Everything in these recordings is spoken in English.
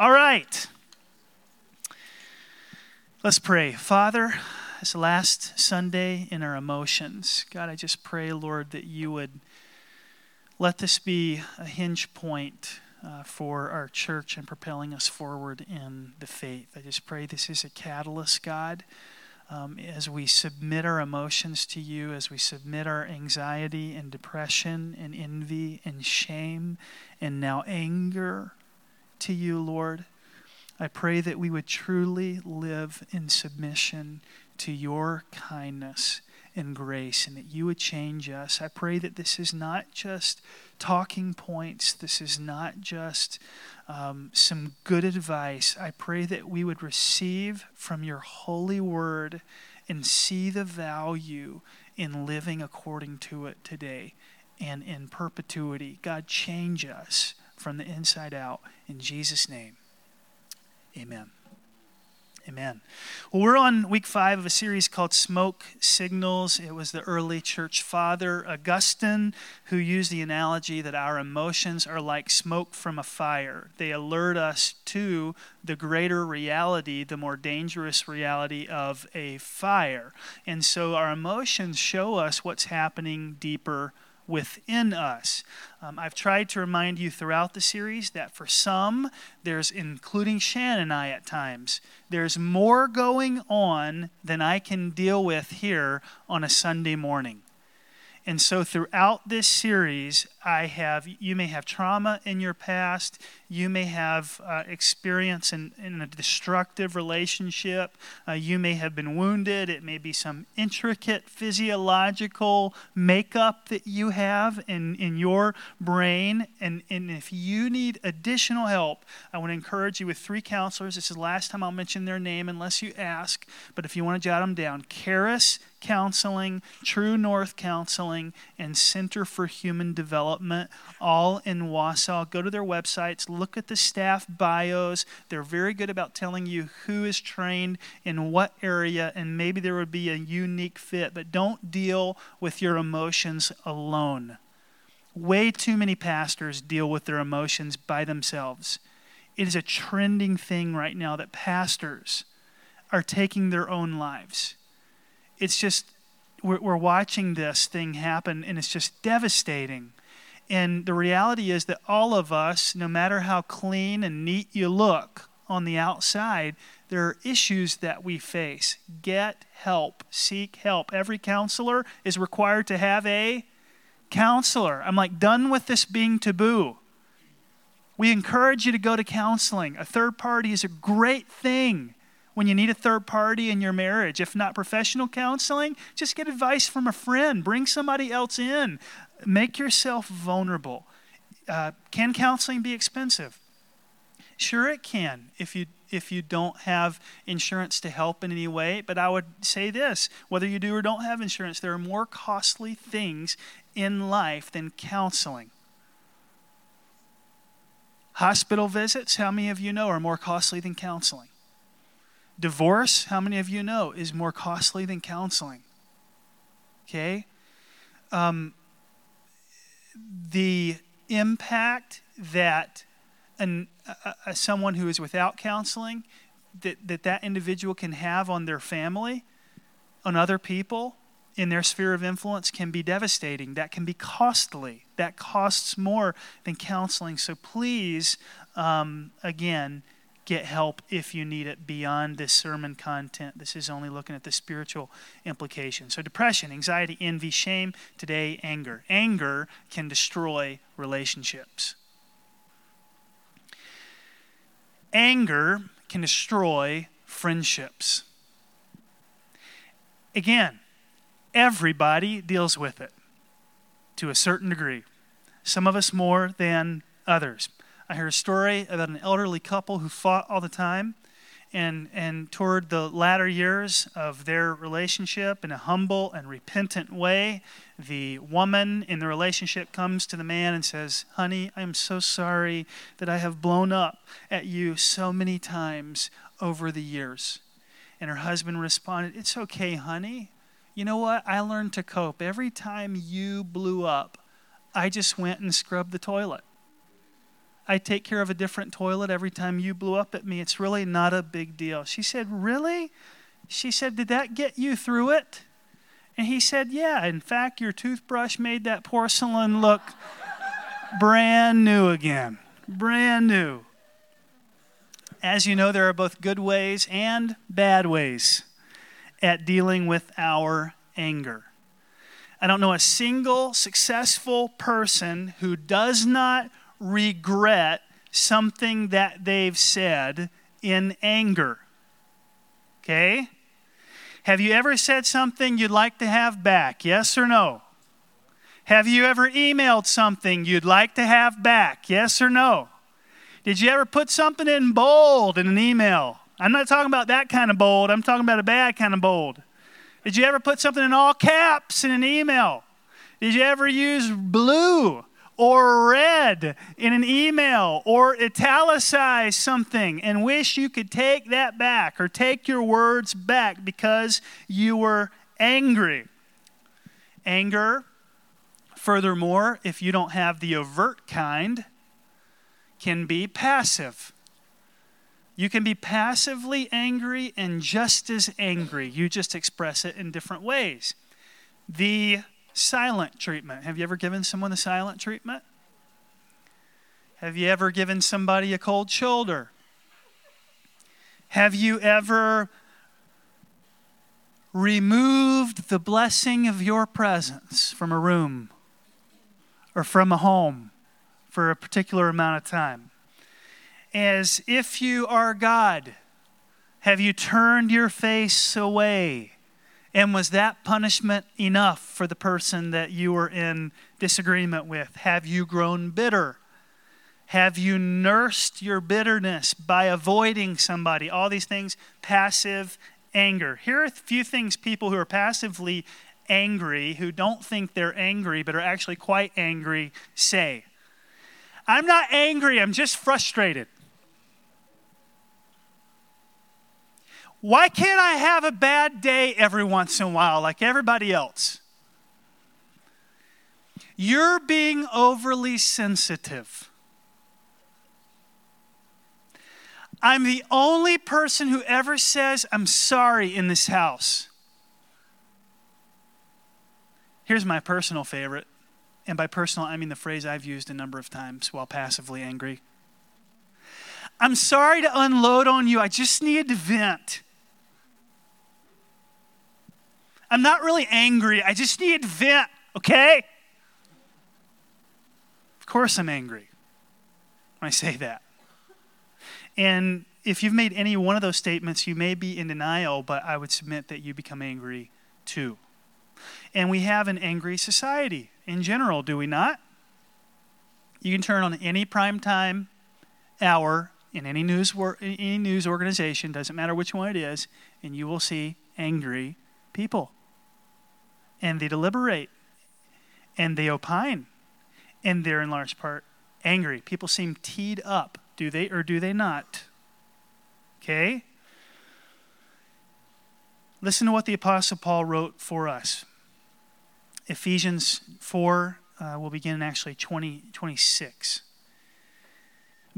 All right. Let's pray. Father, this last Sunday in our emotions, God, I just pray, Lord, that you would let this be a hinge point uh, for our church and propelling us forward in the faith. I just pray this is a catalyst, God. Um, as we submit our emotions to you, as we submit our anxiety and depression and envy and shame and now anger to you, Lord. I pray that we would truly live in submission to your kindness and grace and that you would change us. I pray that this is not just talking points, this is not just um, some good advice. I pray that we would receive from your holy word and see the value in living according to it today and in perpetuity. God, change us from the inside out. In Jesus' name. Amen. Amen. Well, we're on week five of a series called Smoke Signals. It was the early church father, Augustine, who used the analogy that our emotions are like smoke from a fire. They alert us to the greater reality, the more dangerous reality of a fire. And so our emotions show us what's happening deeper within us. Um, I've tried to remind you throughout the series that for some, there's, including Shannon and I at times, there's more going on than I can deal with here on a Sunday morning. And so throughout this series, I have, you may have trauma in your past, you may have uh, experience in, in, a destructive relationship, uh, you may have been wounded, it may be some intricate physiological makeup that you have in, in your brain. And, and if you need additional help, I want to encourage you with three counselors. This is the last time I'll mention their name unless you ask, but if you want to jot them down, Charis Counseling, True North Counseling, and Center for Human Development, all in Wausau. Go to their websites, look at the staff bios. They're very good about telling you who is trained in what area, and maybe there would be a unique fit, but don't deal with your emotions alone. Way too many pastors deal with their emotions by themselves. It is a trending thing right now that pastors are taking their own lives it's just, we're, we're watching this thing happen and it's just devastating. And the reality is that all of us, no matter how clean and neat you look on the outside, there are issues that we face. Get help, seek help. Every counselor is required to have a counselor. I'm like, done with this being taboo. We encourage you to go to counseling. A third party is a great thing when you need a third party in your marriage. If not professional counseling, just get advice from a friend. Bring somebody else in. Make yourself vulnerable. Uh, can counseling be expensive? Sure, it can if you if you don't have insurance to help in any way. But I would say this whether you do or don't have insurance, there are more costly things in life than counseling. Hospital visits, how many of you know, are more costly than counseling? Divorce, how many of you know, is more costly than counseling? Okay? Um, the impact that an, a, someone who is without counseling, that, that that individual can have on their family, on other people, in their sphere of influence can be devastating. That can be costly. That costs more than counseling. So please, um, again, get help if you need it beyond this sermon content. This is only looking at the spiritual implications. So, depression, anxiety, envy, shame, today, anger. Anger can destroy relationships. Anger can destroy friendships. Again, everybody deals with it to a certain degree, some of us more than others. I heard a story about an elderly couple who fought all the time. And, and toward the latter years of their relationship, in a humble and repentant way, the woman in the relationship comes to the man and says, Honey, I'm so sorry that I have blown up at you so many times over the years. And her husband responded, It's okay, honey. You know what? I learned to cope. Every time you blew up, I just went and scrubbed the toilet. I take care of a different toilet every time you blew up at me. It's really not a big deal. She said, Really? She said, Did that get you through it? And he said, Yeah. In fact, your toothbrush made that porcelain look brand new again. Brand new. As you know, there are both good ways and bad ways at dealing with our anger. I don't know a single successful person who does not regret something that they've said in anger. Okay? Have you ever said something you'd like to have back? Yes or no? Have you ever emailed something you'd like to have back? Yes or no? Did you ever put something in bold in an email? I'm not talking about that kind of bold, I'm talking about a bad kind of bold. Did you ever put something in all caps in an email? Did you ever use blue or red in an email or italicize something and wish you could take that back or take your words back because you were angry? Anger, furthermore, if you don't have the overt kind, can be passive. You can be passively angry and just as angry. You just express it in different ways. The silent treatment. Have you ever given someone the silent treatment? Have you ever given somebody a cold shoulder? Have you ever removed the blessing of your presence from a room or from a home? for a particular amount of time. As if you are God, have you turned your face away? And was that punishment enough for the person that you were in disagreement with? Have you grown bitter? Have you nursed your bitterness by avoiding somebody? All these things, passive anger. Here are a few things people who are passively angry, who don't think they're angry but are actually quite angry, say. I'm not angry, I'm just frustrated. Why can't I have a bad day every once in a while like everybody else? You're being overly sensitive. I'm the only person who ever says, I'm sorry in this house. Here's my personal favorite and by personal, I mean the phrase I've used a number of times while passively angry. I'm sorry to unload on you. I just needed to vent. I'm not really angry. I just need vent, okay? Of course, I'm angry when I say that. And if you've made any one of those statements, you may be in denial, but I would submit that you become angry too. And we have an angry society in general, do we not? You can turn on any prime time hour in any news, any news organization, doesn't matter which one it is, and you will see angry people. And they deliberate and they opine, and they're in large part angry. People seem teed up, do they or do they not? Okay? Listen to what the Apostle Paul wrote for us. Ephesians 4, uh, we'll begin in actually 20, 26.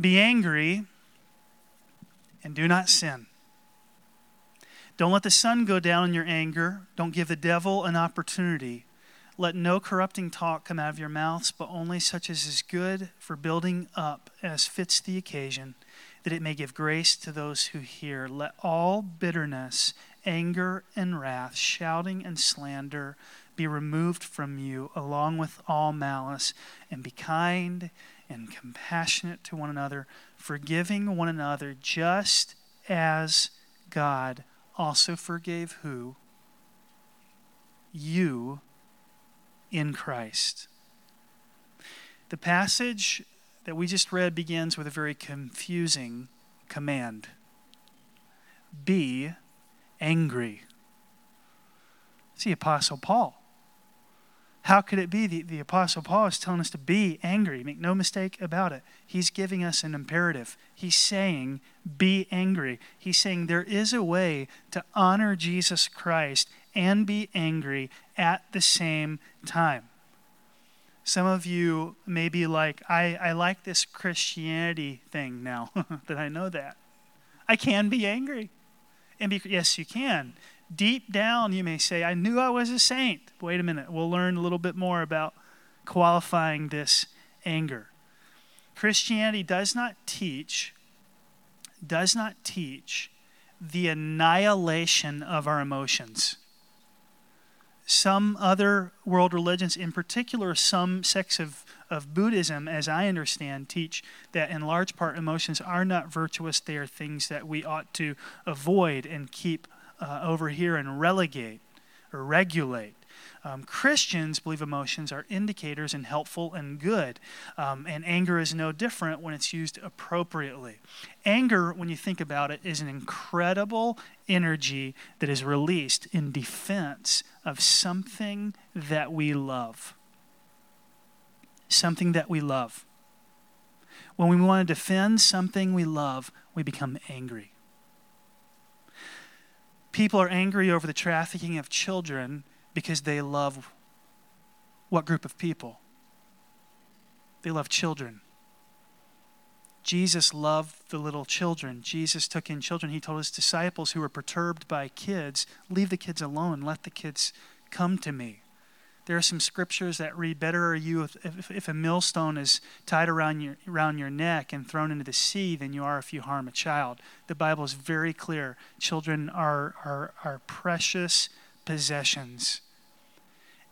Be angry and do not sin. Don't let the sun go down in your anger. Don't give the devil an opportunity. Let no corrupting talk come out of your mouths, but only such as is good for building up as fits the occasion, that it may give grace to those who hear. Let all bitterness, anger, and wrath, shouting and slander, be removed from you along with all malice, and be kind and compassionate to one another, forgiving one another just as God also forgave who? You in Christ. The passage that we just read begins with a very confusing command Be angry. The Apostle Paul. How could it be? The, the Apostle Paul is telling us to be angry. Make no mistake about it. He's giving us an imperative. He's saying, be angry. He's saying there is a way to honor Jesus Christ and be angry at the same time. Some of you may be like, I, I like this Christianity thing now that I know that. I can be angry. And be, yes, you can. Deep down, you may say, I knew I was a saint. Wait a minute. We'll learn a little bit more about qualifying this anger. Christianity does not teach, does not teach the annihilation of our emotions. Some other world religions, in particular, some sects of, of Buddhism, as I understand, teach that in large part emotions are not virtuous. They are things that we ought to avoid and keep uh, over here and relegate or regulate. Um, Christians believe emotions are indicators and helpful and good. Um, and anger is no different when it's used appropriately. Anger, when you think about it, is an incredible energy that is released in defense of something that we love. Something that we love. When we want to defend something we love, we become angry. People are angry over the trafficking of children because they love what group of people? They love children. Jesus loved the little children. Jesus took in children. He told his disciples who were perturbed by kids, Leave the kids alone. Let the kids come to me. There are some scriptures that read, Better are you if, if, if, a millstone is tied around your, around your neck and thrown into the sea than you are if you harm a child. The Bible is very clear. Children are, are, are precious possessions.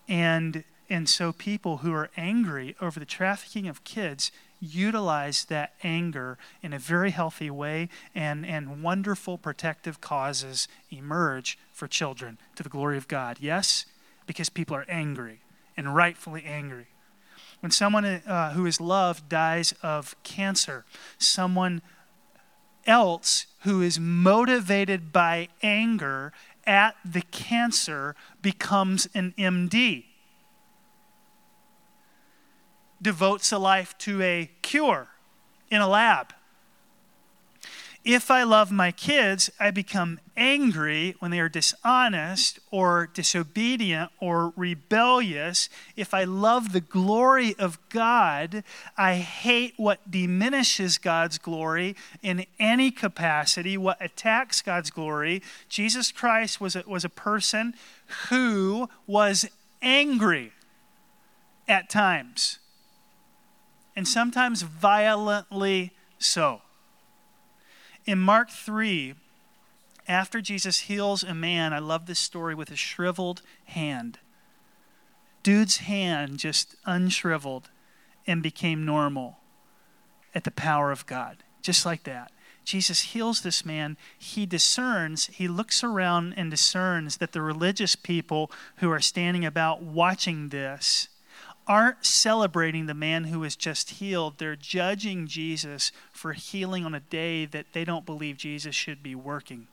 And, and so people who are angry over the trafficking of kids utilize that anger in a very healthy way, and, and wonderful protective causes emerge for children to the glory of God. Yes? Because people are angry and rightfully angry. When someone uh, who is loved dies of cancer, someone else who is motivated by anger at the cancer becomes an MD. Devotes a life to a cure in a lab. If I love my kids, I become angry when they are dishonest or disobedient or rebellious. If I love the glory of God, I hate what diminishes God's glory in any capacity, what attacks God's glory. Jesus Christ was a, was a person who was angry at times, and sometimes violently so. In Mark 3, after Jesus heals a man, I love this story with a shriveled hand. Dude's hand just unshriveled and became normal at the power of God, just like that. Jesus heals this man. He discerns, he looks around and discerns that the religious people who are standing about watching this aren't celebrating the man who was just healed. They're judging Jesus for healing on a day that they don't believe Jesus should be working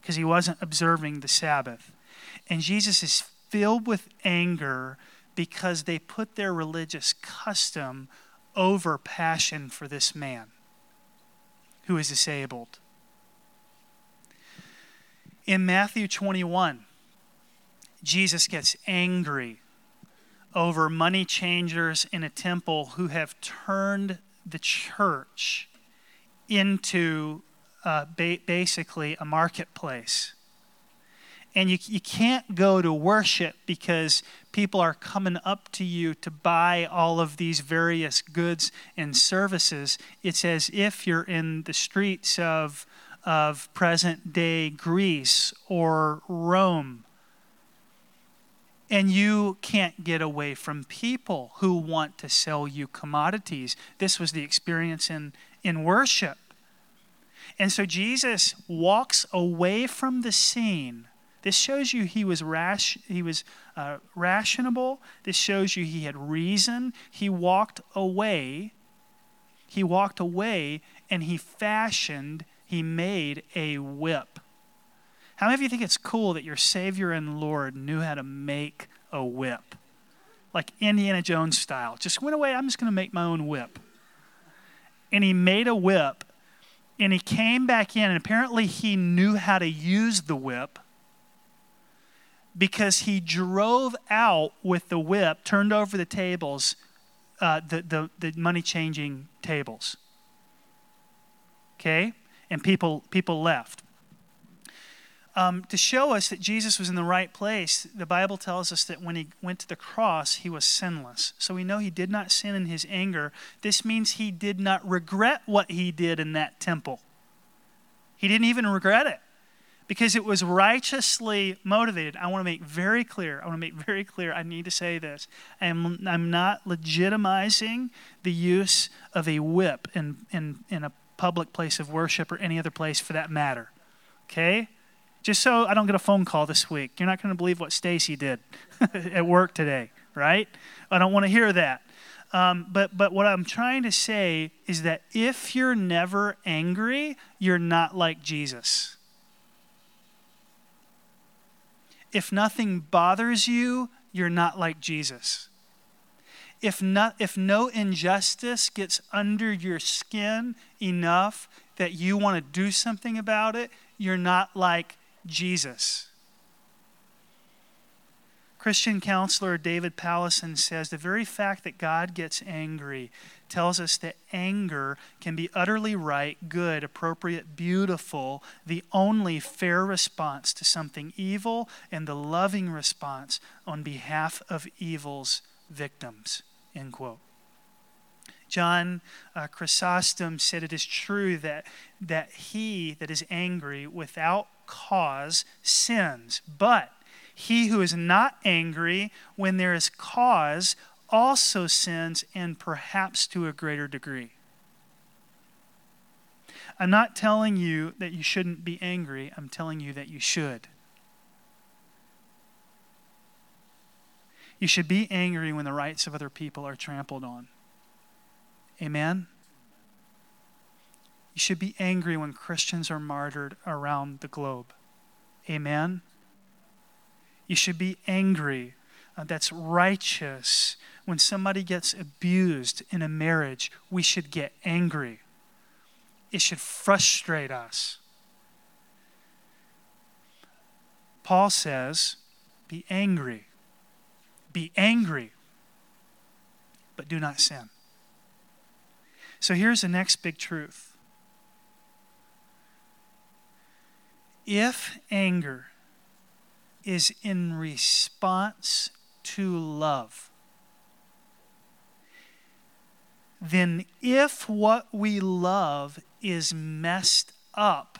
because he wasn't observing the Sabbath. And Jesus is filled with anger because they put their religious custom over passion for this man who is disabled. In Matthew 21, Jesus gets angry over money changers in a temple who have turned the church into uh, ba- basically a marketplace. And you, you can't go to worship because people are coming up to you to buy all of these various goods and services. It's as if you're in the streets of, of present day Greece or Rome and you can't get away from people who want to sell you commodities. This was the experience in, in worship. And so Jesus walks away from the scene. This shows you he was rash, he was uh, rationable. This shows you he had reason. He walked away. He walked away and he fashioned, he made a whip. How many of you think it's cool that your Savior and Lord knew how to make a whip? Like Indiana Jones style. Just went away, I'm just going to make my own whip. And he made a whip, and he came back in, and apparently he knew how to use the whip because he drove out with the whip, turned over the tables, uh, the, the, the money changing tables. Okay? And people, people left. Um, to show us that Jesus was in the right place, the Bible tells us that when he went to the cross, he was sinless. So we know he did not sin in his anger. This means he did not regret what he did in that temple. He didn't even regret it because it was righteously motivated. I want to make very clear, I want to make very clear, I need to say this. I am, I'm not legitimizing the use of a whip in, in, in a public place of worship or any other place for that matter. Okay? Just so I don't get a phone call this week. You're not going to believe what Stacy did at work today, right? I don't want to hear that. Um, but, but what I'm trying to say is that if you're never angry, you're not like Jesus. If nothing bothers you, you're not like Jesus. If, not, if no injustice gets under your skin enough that you want to do something about it, you're not like Jesus. Christian counselor David Powlison says the very fact that God gets angry tells us that anger can be utterly right, good, appropriate, beautiful, the only fair response to something evil, and the loving response on behalf of evil's victims. End quote. John uh, Chrysostom said it is true that, that he that is angry without cause sins, but he who is not angry when there is cause also sins, and perhaps to a greater degree. I'm not telling you that you shouldn't be angry, I'm telling you that you should. You should be angry when the rights of other people are trampled on. Amen? You should be angry when Christians are martyred around the globe. Amen? You should be angry. Uh, that's righteous. When somebody gets abused in a marriage, we should get angry. It should frustrate us. Paul says, be angry. Be angry, but do not sin. So here's the next big truth. If anger is in response to love. Then, if what we love is messed up,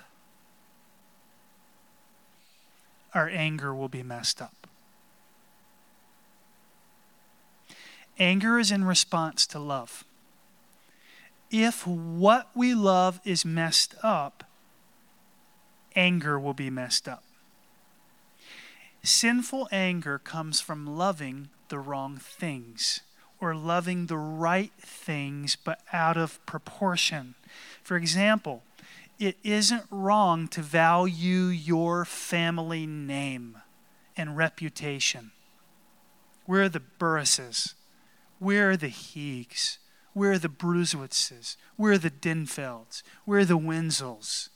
our anger will be messed up. Anger is in response to love. If what we love is messed up, anger will be messed up. Sinful anger comes from loving the wrong things or loving the right things but out of proportion. For example, it isn't wrong to value your family name and reputation. We're the Burrises. We're the Heegs. We're the Bruswitzes. We're the Dinfelds. We're the Wenzels.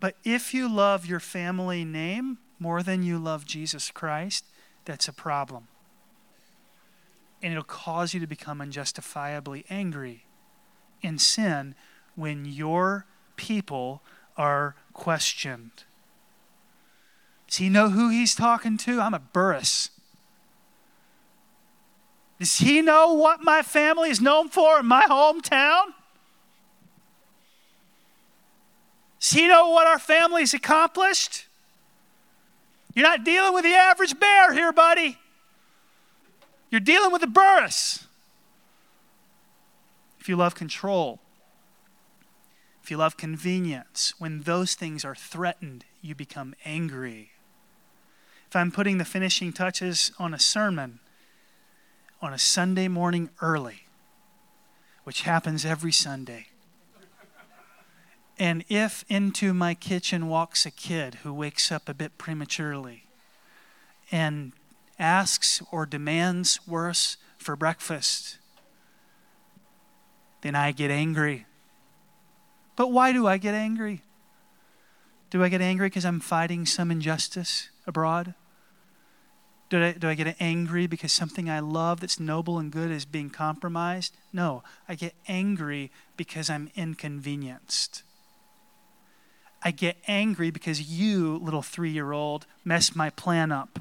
But if you love your family name, more than you love Jesus Christ, that's a problem. And it'll cause you to become unjustifiably angry in sin when your people are questioned. Does he know who he's talking to? I'm a Burris. Does he know what my family is known for in my hometown? Does he know what our family's accomplished? You're not dealing with the average bear here, buddy. You're dealing with the Burris. If you love control, if you love convenience, when those things are threatened, you become angry. If I'm putting the finishing touches on a sermon on a Sunday morning early, which happens every Sunday, and if into my kitchen walks a kid who wakes up a bit prematurely and asks or demands worse for breakfast, then I get angry. But why do I get angry? Do I get angry because I'm fighting some injustice abroad? Do I, do I get angry because something I love that's noble and good is being compromised? No, I get angry because I'm inconvenienced. I get angry because you, little three year old, messed my plan up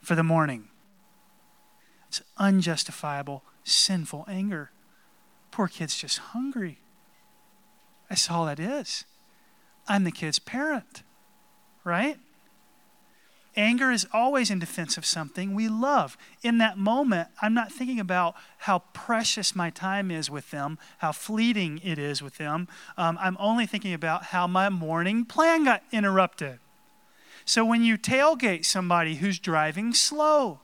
for the morning. It's unjustifiable, sinful anger. Poor kid's just hungry. That's all that is. I'm the kid's parent, right? Anger is always in defense of something we love. In that moment, I'm not thinking about how precious my time is with them, how fleeting it is with them. Um, I'm only thinking about how my morning plan got interrupted. So when you tailgate somebody who's driving slow,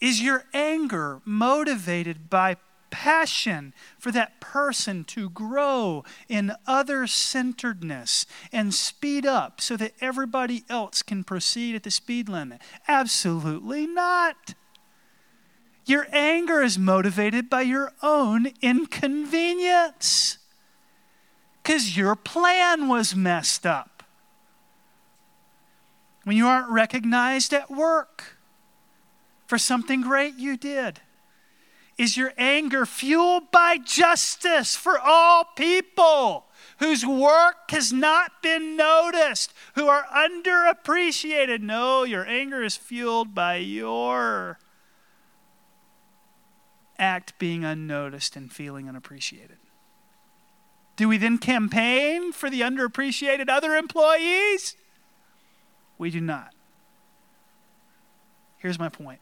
is your anger motivated by passion for that person to grow in other centeredness and speed up so that everybody else can proceed at the speed limit? Absolutely not. Your anger is motivated by your own inconvenience because your plan was messed up. When you aren't recognized at work for something great you did is your anger fueled by justice for all people whose work has not been noticed, who are underappreciated? No, your anger is fueled by your act being unnoticed and feeling unappreciated. Do we then campaign for the underappreciated other employees? We do not. Here's my point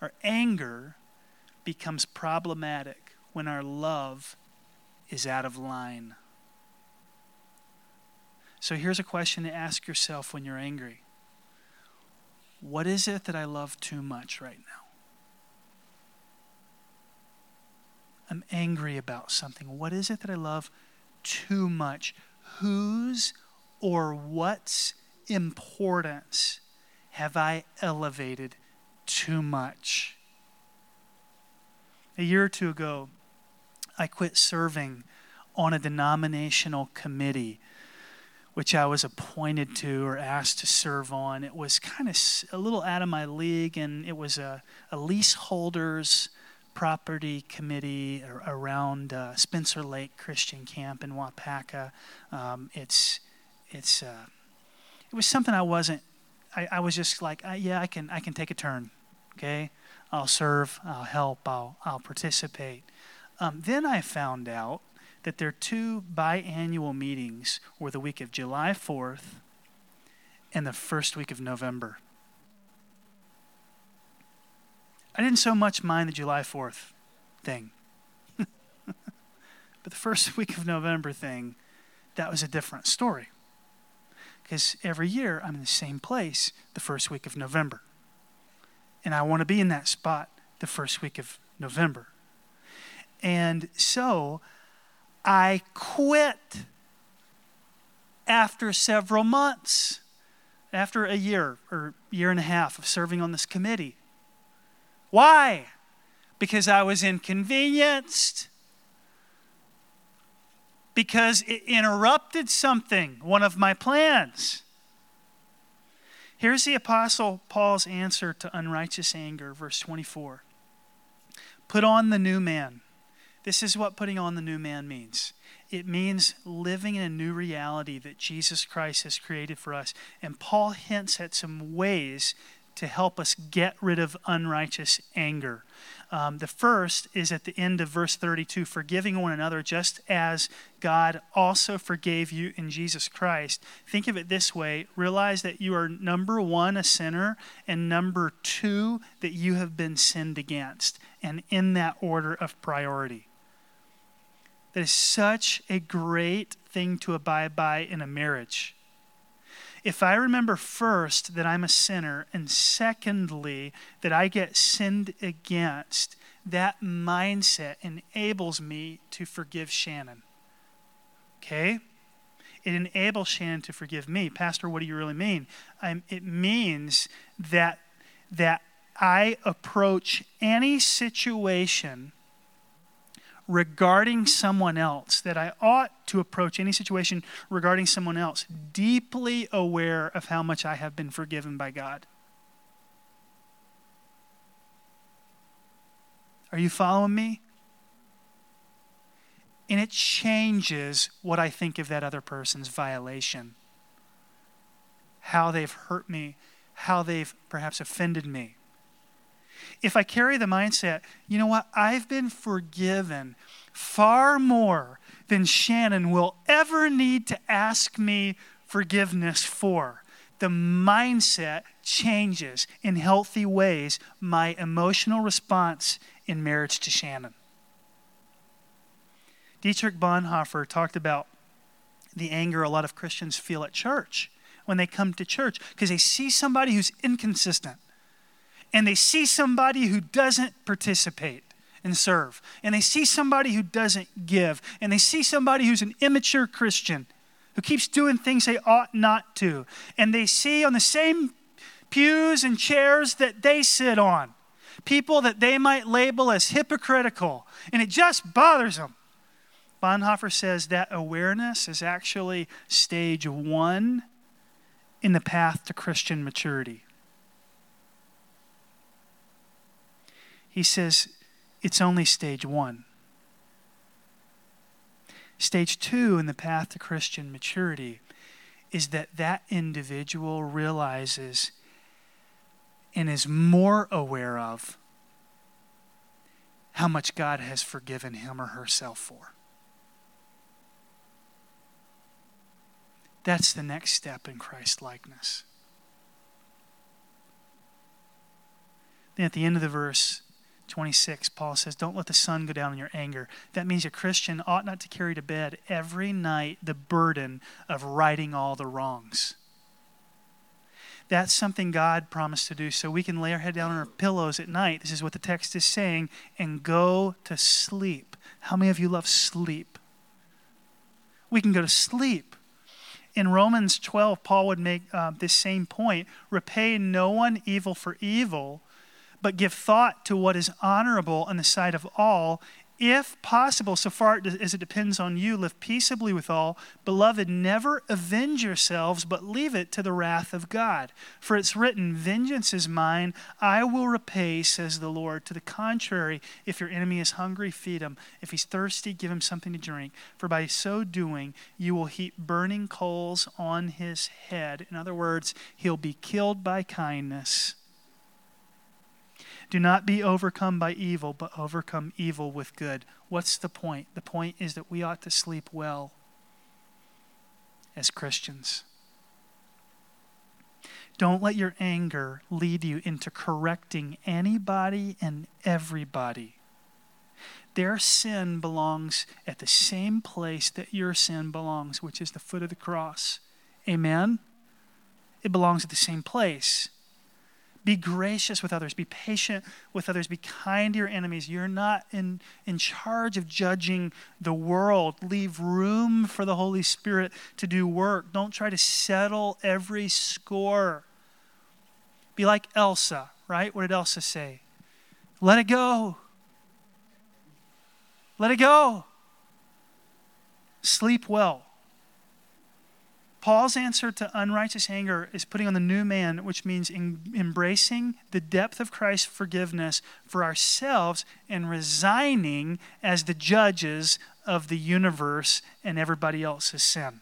our anger becomes problematic when our love is out of line. So here's a question to ask yourself when you're angry What is it that I love too much right now? I'm angry about something. What is it that I love too much? Whose or what's importance have I elevated too much? A year or two ago, I quit serving on a denominational committee, which I was appointed to or asked to serve on. It was kind of a little out of my league, and it was a, a leaseholders property committee around uh, Spencer Lake Christian Camp in Waupaca. Um, it's it's uh, it was something I wasn't. I, I was just like, uh, yeah, I can I can take a turn. Okay, I'll serve, I'll help, I'll, I'll participate. Um, then I found out that there are two biannual meetings were the week of July 4th and the first week of November. I didn't so much mind the July 4th thing. but the first week of November thing, that was a different story. Because every year I'm in the same place the first week of November. And I want to be in that spot the first week of November. And so I quit after several months, after a year or year and a half of serving on this committee. Why? Because I was inconvenienced. Because it interrupted something, one of my plans. Here's the Apostle Paul's answer to unrighteous anger, verse 24. Put on the new man. This is what putting on the new man means. It means living in a new reality that Jesus Christ has created for us. And Paul hints at some ways to help us get rid of unrighteous anger. Um, the first is at the end of verse 32 forgiving one another just as God also forgave you in Jesus Christ. Think of it this way realize that you are number one, a sinner, and number two, that you have been sinned against, and in that order of priority. That is such a great thing to abide by in a marriage if I remember first that I'm a sinner, and secondly, that I get sinned against, that mindset enables me to forgive Shannon. Okay? It enables Shannon to forgive me. Pastor, what do you really mean? I'm, it means that, that I approach any situation regarding someone else, that I ought to approach any situation regarding someone else deeply aware of how much I have been forgiven by God. Are you following me? And it changes what I think of that other person's violation, how they've hurt me, how they've perhaps offended me. If I carry the mindset, you know what, I've been forgiven far more than Shannon will ever need to ask me forgiveness for. The mindset changes in healthy ways my emotional response in marriage to Shannon. Dietrich Bonhoeffer talked about the anger a lot of Christians feel at church when they come to church because they see somebody who's inconsistent and they see somebody who doesn't participate and serve and they see somebody who doesn't give and they see somebody who's an immature Christian who keeps doing things they ought not to and they see on the same pews and chairs that they sit on people that they might label as hypocritical and it just bothers them Bonhoeffer says that awareness is actually stage one in the path to Christian maturity. He says it's only stage one. Stage two in the path to Christian maturity is that that individual realizes and is more aware of how much God has forgiven him or herself for. That's the next step in Christ likeness. Then at the end of the verse 26, Paul says, Don't let the sun go down in your anger. That means a Christian ought not to carry to bed every night the burden of righting all the wrongs. That's something God promised to do so we can lay our head down on our pillows at night. This is what the text is saying, and go to sleep. How many of you love sleep? We can go to sleep. In Romans 12, Paul would make uh, this same point repay no one evil for evil, but give thought to what is honorable in the sight of all, if possible, so far as it depends on you, live peaceably with all. Beloved, never avenge yourselves, but leave it to the wrath of God. For it's written, Vengeance is mine, I will repay, says the Lord. To the contrary, if your enemy is hungry, feed him. If he's thirsty, give him something to drink. For by so doing, you will heap burning coals on his head. In other words, he'll be killed by kindness. Do not be overcome by evil, but overcome evil with good. What's the point? The point is that we ought to sleep well as Christians. Don't let your anger lead you into correcting anybody and everybody. Their sin belongs at the same place that your sin belongs, which is the foot of the cross. Amen? It belongs at the same place. Be gracious with others. Be patient with others. Be kind to your enemies. You're not in, in charge of judging the world. Leave room for the Holy Spirit to do work. Don't try to settle every score. Be like Elsa, right? What did Elsa say? Let it go. Let it go. Sleep well. Paul's answer to unrighteous anger is putting on the new man, which means in, embracing the depth of Christ's forgiveness for ourselves and resigning as the judges of the universe and everybody else's sin.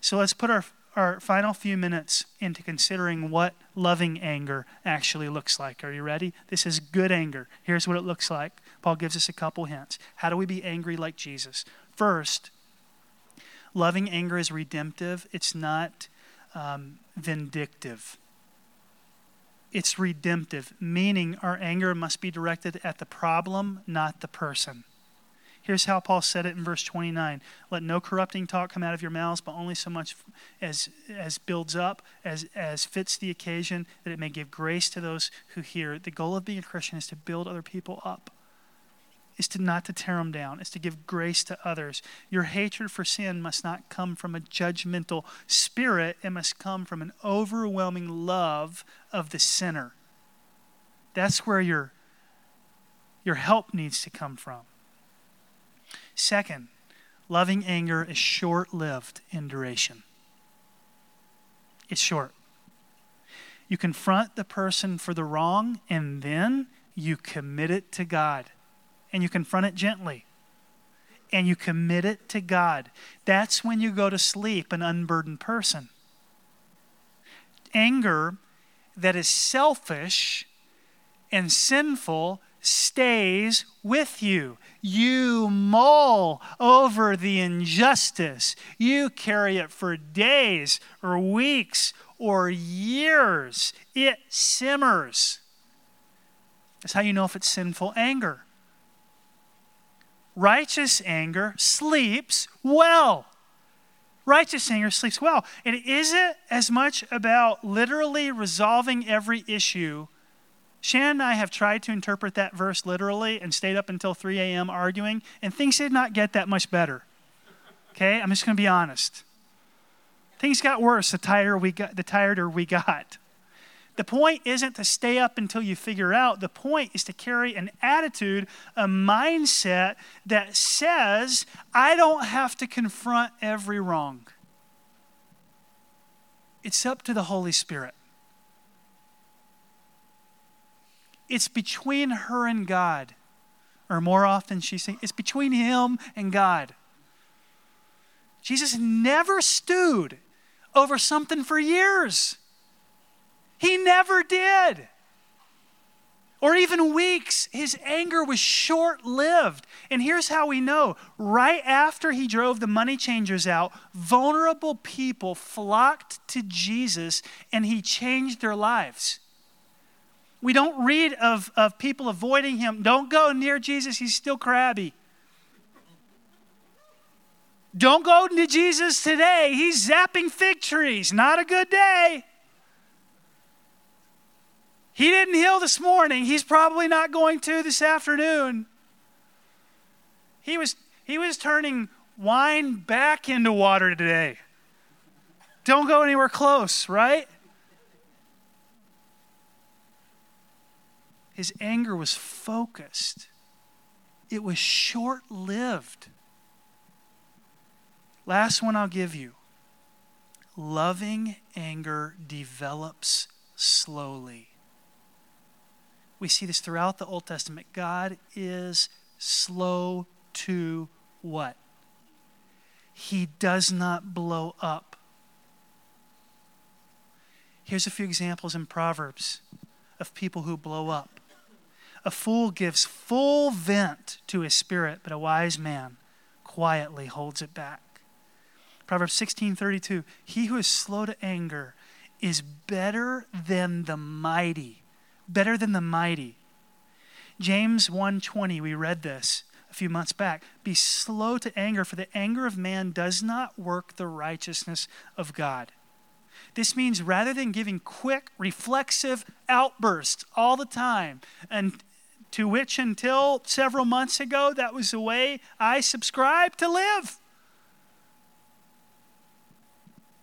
So let's put our, our final few minutes into considering what loving anger actually looks like. Are you ready? This is good anger. Here's what it looks like. Paul gives us a couple hints. How do we be angry like Jesus? First, Loving anger is redemptive, it's not um, vindictive. It's redemptive, meaning our anger must be directed at the problem, not the person. Here's how Paul said it in verse 29 Let no corrupting talk come out of your mouths, but only so much as, as builds up, as, as fits the occasion, that it may give grace to those who hear. The goal of being a Christian is to build other people up is to not to tear them down, is to give grace to others. Your hatred for sin must not come from a judgmental spirit, it must come from an overwhelming love of the sinner. That's where your, your help needs to come from. Second, loving anger is short lived in duration. It's short. You confront the person for the wrong, and then you commit it to God and you confront it gently and you commit it to God. That's when you go to sleep an unburdened person. Anger that is selfish and sinful stays with you. You mull over the injustice. You carry it for days or weeks or years. It simmers. That's how you know if it's sinful anger. Righteous anger sleeps well. Righteous anger sleeps well. And it isn't as much about literally resolving every issue. Shannon and I have tried to interpret that verse literally and stayed up until 3 a.m. arguing, and things did not get that much better. Okay? I'm just going to be honest. Things got worse the tireder we got. The tireder we got. The point isn't to stay up until you figure out. The point is to carry an attitude, a mindset that says, I don't have to confront every wrong. It's up to the Holy Spirit. It's between her and God. Or more often, she's saying, it's between him and God. Jesus never stewed over something for years. He never did. Or even weeks. His anger was short lived. And here's how we know right after he drove the money changers out, vulnerable people flocked to Jesus and he changed their lives. We don't read of, of people avoiding him. Don't go near Jesus, he's still crabby. Don't go to Jesus today. He's zapping fig trees. Not a good day. He didn't heal this morning. He's probably not going to this afternoon. He was, he was turning wine back into water today. Don't go anywhere close, right? His anger was focused, it was short lived. Last one I'll give you loving anger develops slowly. We see this throughout the Old Testament. God is slow to what? He does not blow up. Here's a few examples in Proverbs of people who blow up. A fool gives full vent to his spirit, but a wise man quietly holds it back. Proverbs 16:32 He who is slow to anger is better than the mighty better than the mighty. James 1:20 we read this a few months back. Be slow to anger for the anger of man does not work the righteousness of God. This means rather than giving quick reflexive outbursts all the time and to which until several months ago that was the way I subscribed to live.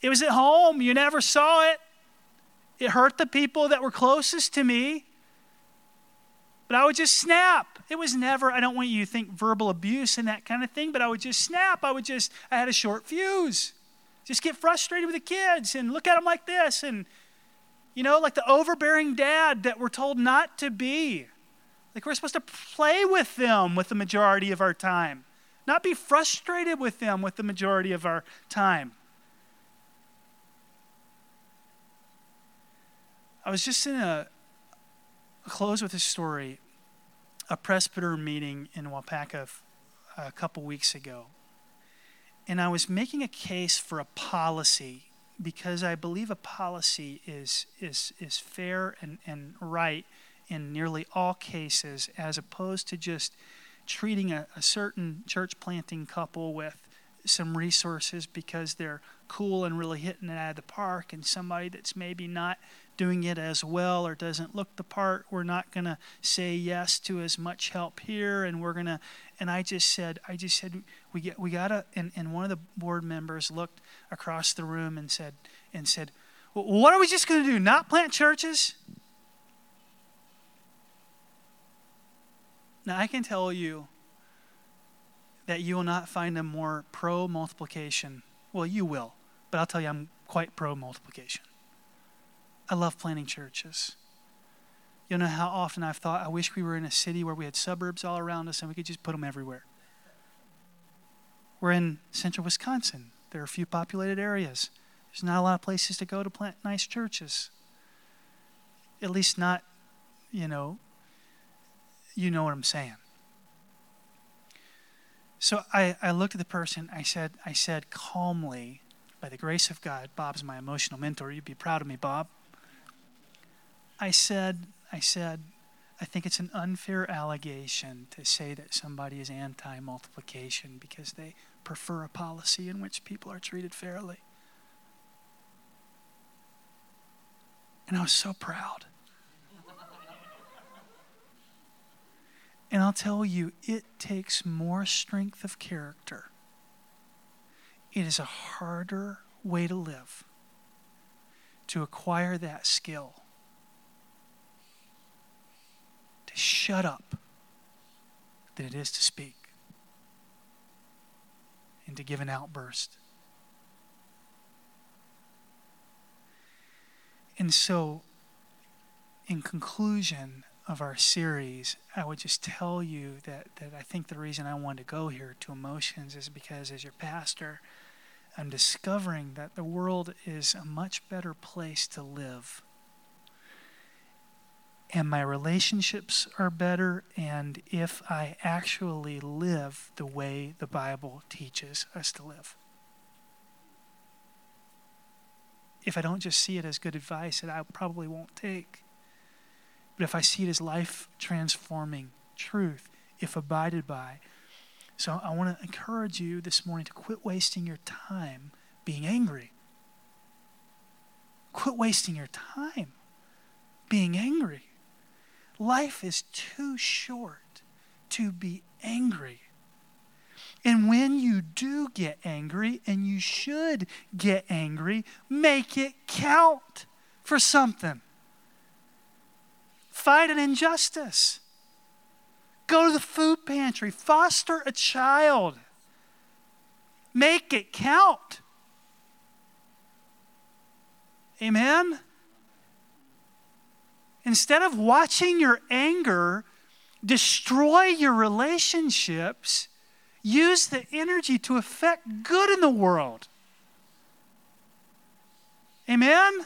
It was at home, you never saw it. It hurt the people that were closest to me. But I would just snap. It was never, I don't want you to think verbal abuse and that kind of thing, but I would just snap. I would just, I had a short fuse. Just get frustrated with the kids and look at them like this. And, you know, like the overbearing dad that we're told not to be. Like we're supposed to play with them with the majority of our time, not be frustrated with them with the majority of our time. I was just in a close with a story, a presbyter meeting in Waupaca a couple weeks ago. And I was making a case for a policy because I believe a policy is, is, is fair and, and right in nearly all cases, as opposed to just treating a, a certain church planting couple with some resources because they're cool and really hitting it out of the park, and somebody that's maybe not doing it as well or doesn't look the part, we're not going to say yes to as much help here. And we're going to, and I just said, I just said, we get, we got to, and, and one of the board members looked across the room and said, and said, well, what are we just going to do? Not plant churches? Now, I can tell you that you will not find a more pro multiplication. Well, you will, but I'll tell you, I'm quite pro multiplication. I love planting churches. You know how often I've thought, I wish we were in a city where we had suburbs all around us and we could just put them everywhere. We're in central Wisconsin. There are a few populated areas. There's not a lot of places to go to plant nice churches. At least not, you know, you know what I'm saying. So I, I looked at the person, I said, I said calmly, by the grace of God, Bob's my emotional mentor. You'd be proud of me, Bob. I said, I said, I think it's an unfair allegation to say that somebody is anti multiplication because they prefer a policy in which people are treated fairly. And I was so proud. And I'll tell you, it takes more strength of character. It is a harder way to live to acquire that skill. To shut up than it is to speak and to give an outburst. And so, in conclusion, of our series, I would just tell you that, that I think the reason I wanted to go here to emotions is because as your pastor, I'm discovering that the world is a much better place to live. And my relationships are better, and if I actually live the way the Bible teaches us to live. If I don't just see it as good advice that I probably won't take but if I see it as life transforming truth, if abided by. So I want to encourage you this morning to quit wasting your time being angry. Quit wasting your time being angry. Life is too short to be angry. And when you do get angry, and you should get angry, make it count for something. Fight an injustice. Go to the food pantry. Foster a child. Make it count. Amen? Instead of watching your anger destroy your relationships, use the energy to affect good in the world. Amen?